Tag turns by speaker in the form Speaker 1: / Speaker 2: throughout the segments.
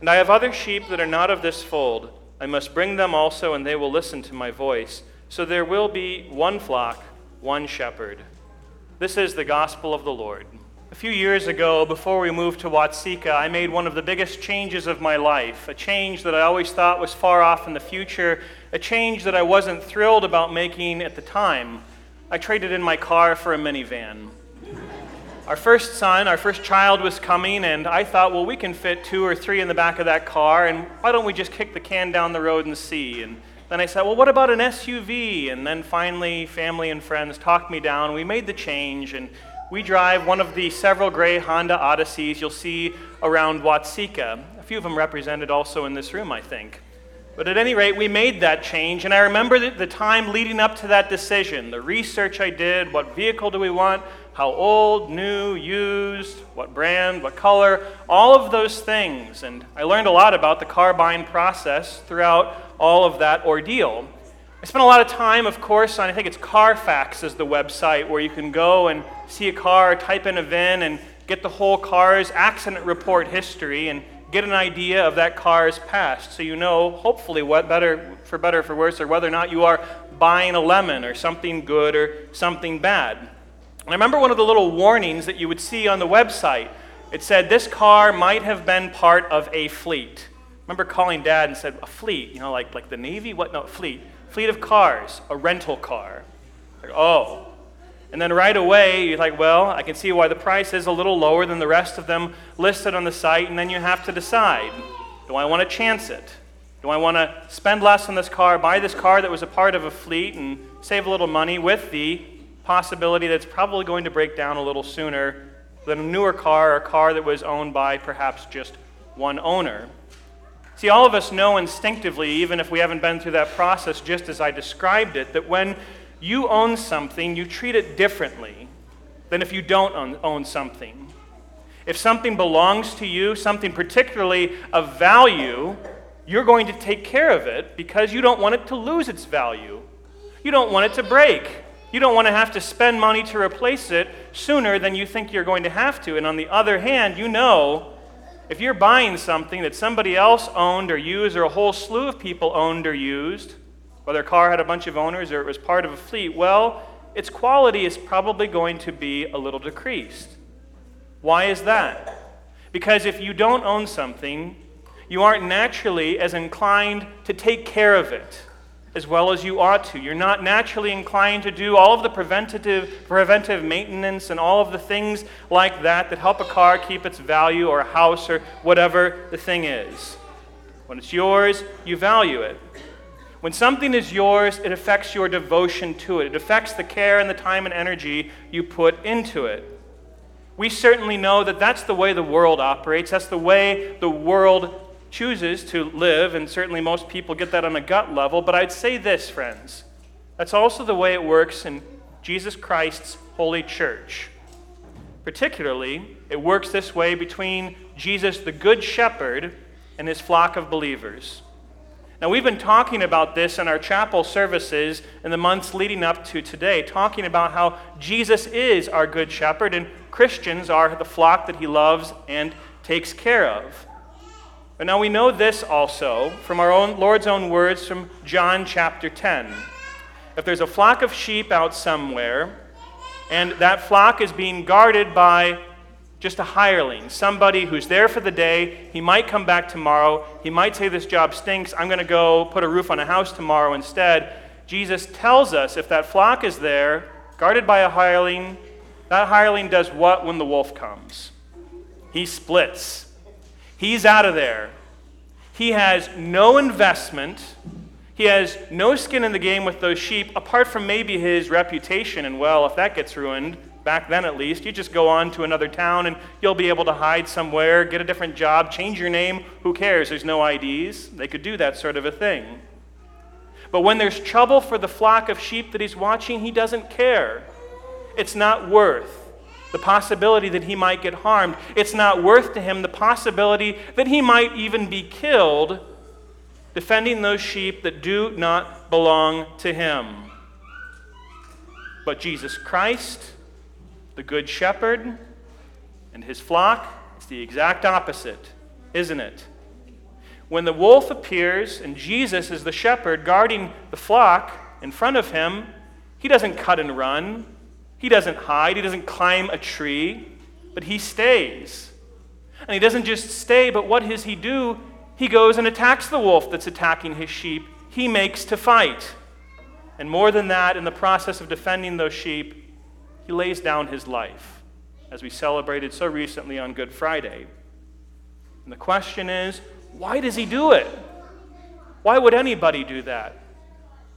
Speaker 1: And I have other sheep that are not of this fold. I must bring them also, and they will listen to my voice. So there will be one flock, one shepherd. This is the gospel of the Lord. A few years ago, before we moved to Watseka, I made one of the biggest changes of my life, a change that I always thought was far off in the future, a change that I wasn't thrilled about making at the time. I traded in my car for a minivan. Our first son, our first child was coming, and I thought, well, we can fit two or three in the back of that car, and why don't we just kick the can down the road and see? And then I said, well, what about an SUV? And then finally, family and friends talked me down. We made the change, and we drive one of the several gray Honda Odysseys you'll see around Watseka. A few of them represented also in this room, I think. But at any rate, we made that change, and I remember the time leading up to that decision, the research I did, what vehicle do we want, how old, new, used, what brand, what color, all of those things. And I learned a lot about the car buying process throughout all of that ordeal. I spent a lot of time, of course, on I think it's Carfax is the website where you can go and see a car, type in a VIN, and get the whole car's accident report history and get an idea of that car's past so you know, hopefully, what better, for better or for worse, or whether or not you are buying a lemon or something good or something bad. And I remember one of the little warnings that you would see on the website. It said, This car might have been part of a fleet. I remember calling dad and said, A fleet? You know, like, like the Navy? What? No, fleet. Fleet of cars, a rental car. Like, oh. And then right away, you're like, well, I can see why the price is a little lower than the rest of them listed on the site, and then you have to decide do I want to chance it? Do I want to spend less on this car, buy this car that was a part of a fleet, and save a little money with the possibility that it's probably going to break down a little sooner than a newer car or a car that was owned by perhaps just one owner. See, all of us know instinctively, even if we haven't been through that process just as I described it, that when you own something, you treat it differently than if you don't own, something. If something belongs to you, something particularly of value, you're going to take care of it because you don't want it to lose its value. You don't want it to break. You don't want to have to spend money to replace it sooner than you think you're going to have to. And on the other hand, you know if you're buying something that somebody else owned or used, or a whole slew of people owned or used, whether a car had a bunch of owners or it was part of a fleet, well, its quality is probably going to be a little decreased. Why is that? Because if you don't own something, you aren't naturally as inclined to take care of it as well as you ought to. You're not naturally inclined to do all of the preventative, preventive maintenance and all of the things like that that help a car keep its value or a house or whatever the thing is. When it's yours, you value it. When something is yours, it affects your devotion to it. It affects the care and the time and energy you put into it. We certainly know that that's the way the world operates. That's the way the world chooses to live, and certainly most people get that on a gut level. But I'd say this, friends that's also the way it works in Jesus Christ's holy church. Particularly, it works this way between Jesus, the Good Shepherd, and his flock of believers. Now, we've been talking about this in our chapel services in the months leading up to today, talking about how Jesus is our Good Shepherd and Christians are the flock that he loves and takes care of. But now we know this also from our own Lord's own words from John chapter 10. If there's a flock of sheep out somewhere, and that flock is being guarded by just a hireling, somebody who's there for the day, he might come back tomorrow, he might say this job stinks, I'm going to go put a roof on a house tomorrow instead. Jesus tells us if that flock is there, guarded by a hireling, that hireling does what when the wolf comes? He splits. He's out of there. He has no investment. He has no skin in the game with those sheep, apart from maybe his reputation. And well, if that gets ruined, back then at least, you just go on to another town and you'll be able to hide somewhere, get a different job, change your name. Who cares? There's no IDs. They could do that sort of a thing. But when there's trouble for the flock of sheep that he's watching, he doesn't care. It's not worth the possibility that he might get harmed. It's not worth to him the possibility that he might even be killed defending those sheep that do not belong to him. But Jesus Christ, the Good Shepherd, and his flock, it's the exact opposite, isn't it? When the wolf appears and Jesus is the shepherd guarding the flock in front of him, he doesn't cut and run. He doesn't hide. He doesn't climb a tree, but he stays. And he doesn't just stay, but what does he do? He goes and attacks the wolf that's attacking his sheep. He makes to fight. And more than that, in the process of defending those sheep, he lays down his life, as we celebrated so recently on Good Friday. And the question is why does he do it? Why would anybody do that?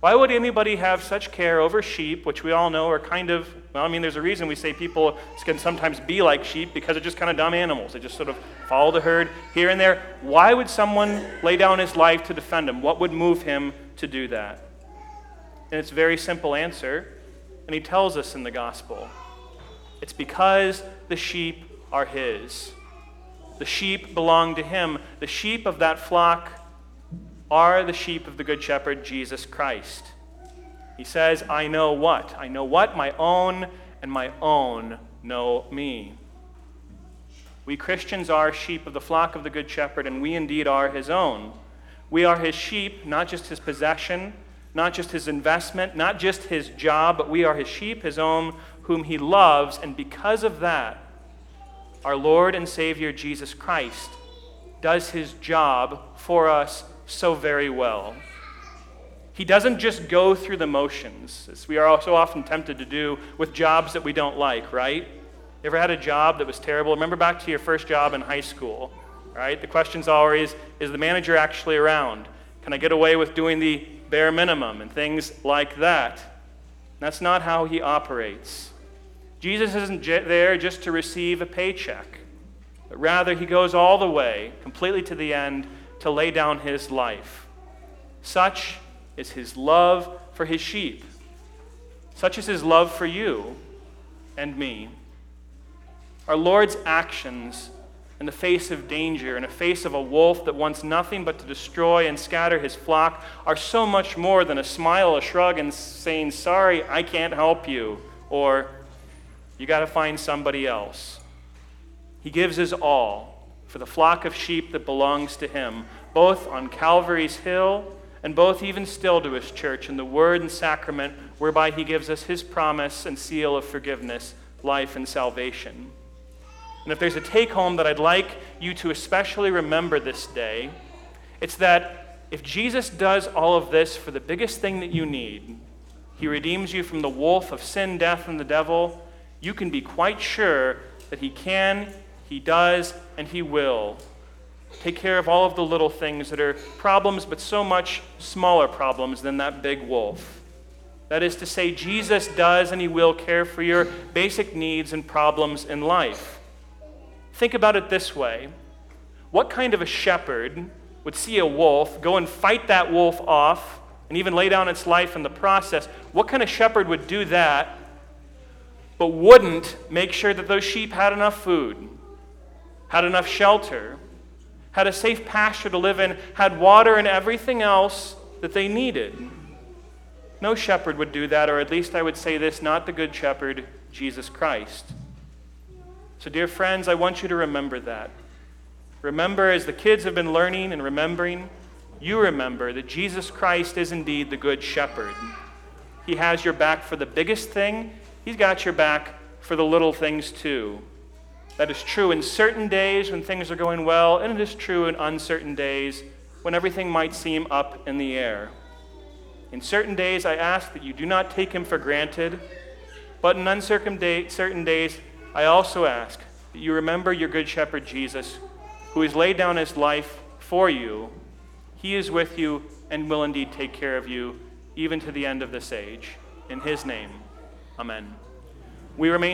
Speaker 1: Why would anybody have such care over sheep, which we all know are kind of, well, I mean, there's a reason we say people can sometimes be like sheep because they're just kind of dumb animals. They just sort of follow the herd here and there. Why would someone lay down his life to defend him? What would move him to do that? And it's a very simple answer, and he tells us in the gospel it's because the sheep are his. The sheep belong to him. The sheep of that flock are the sheep of the Good Shepherd, Jesus Christ. He says, I know what? I know what? My own, and my own know me. We Christians are sheep of the flock of the Good Shepherd, and we indeed are his own. We are his sheep, not just his possession, not just his investment, not just his job, but we are his sheep, his own, whom he loves, and because of that, our Lord and Savior Jesus Christ does his job for us so very well. He doesn't just go through the motions, as we are so often tempted to do with jobs that we don't like, right? You ever had a job that was terrible? Remember back to your first job in high school, right? The question's always is the manager actually around? Can I get away with doing the bare minimum and things like that? That's not how he operates. Jesus isn't there just to receive a paycheck, but rather he goes all the way, completely to the end, to lay down his life. Such is his love for his sheep. Such is his love for you and me. Our Lord's actions in the face of danger, in the face of a wolf that wants nothing but to destroy and scatter his flock, are so much more than a smile, a shrug, and saying, Sorry, I can't help you, or you got to find somebody else. He gives his all for the flock of sheep that belongs to him, both on Calvary's hill and both even still to his church in the word and sacrament whereby he gives us his promise and seal of forgiveness, life, and salvation. And if there's a take home that I'd like you to especially remember this day, it's that if Jesus does all of this for the biggest thing that you need, he redeems you from the wolf of sin, death, and the devil you can be quite sure that He can, He does, and He will take care of all of the little things that are problems, but so much smaller problems than that big wolf. That is to say, Jesus does and He will care for your basic needs and problems in life. Think about it this way What kind of a shepherd would see a wolf, go and fight that wolf off, and even lay down its life in the process? What kind of shepherd would do that but wouldn't make sure that those sheep had enough food, had enough shelter, had a safe pasture to live in, had water and everything else that they needed. No shepherd would do that, or at least I would say this not the good shepherd, Jesus Christ. So, dear friends, I want you to remember that. Remember, as the kids have been learning and remembering, you remember that Jesus Christ is indeed the good shepherd. He has your back for the biggest thing, He's got your back for the little things too. That is true in certain days when things are going well, and it is true in uncertain days when everything might seem up in the air. In certain days, I ask that you do not take him for granted, but in uncertain days, I also ask that you remember your good shepherd Jesus, who has laid down his life for you. He is with you and will indeed take care of you, even to the end of this age. In his name. Amen. We remain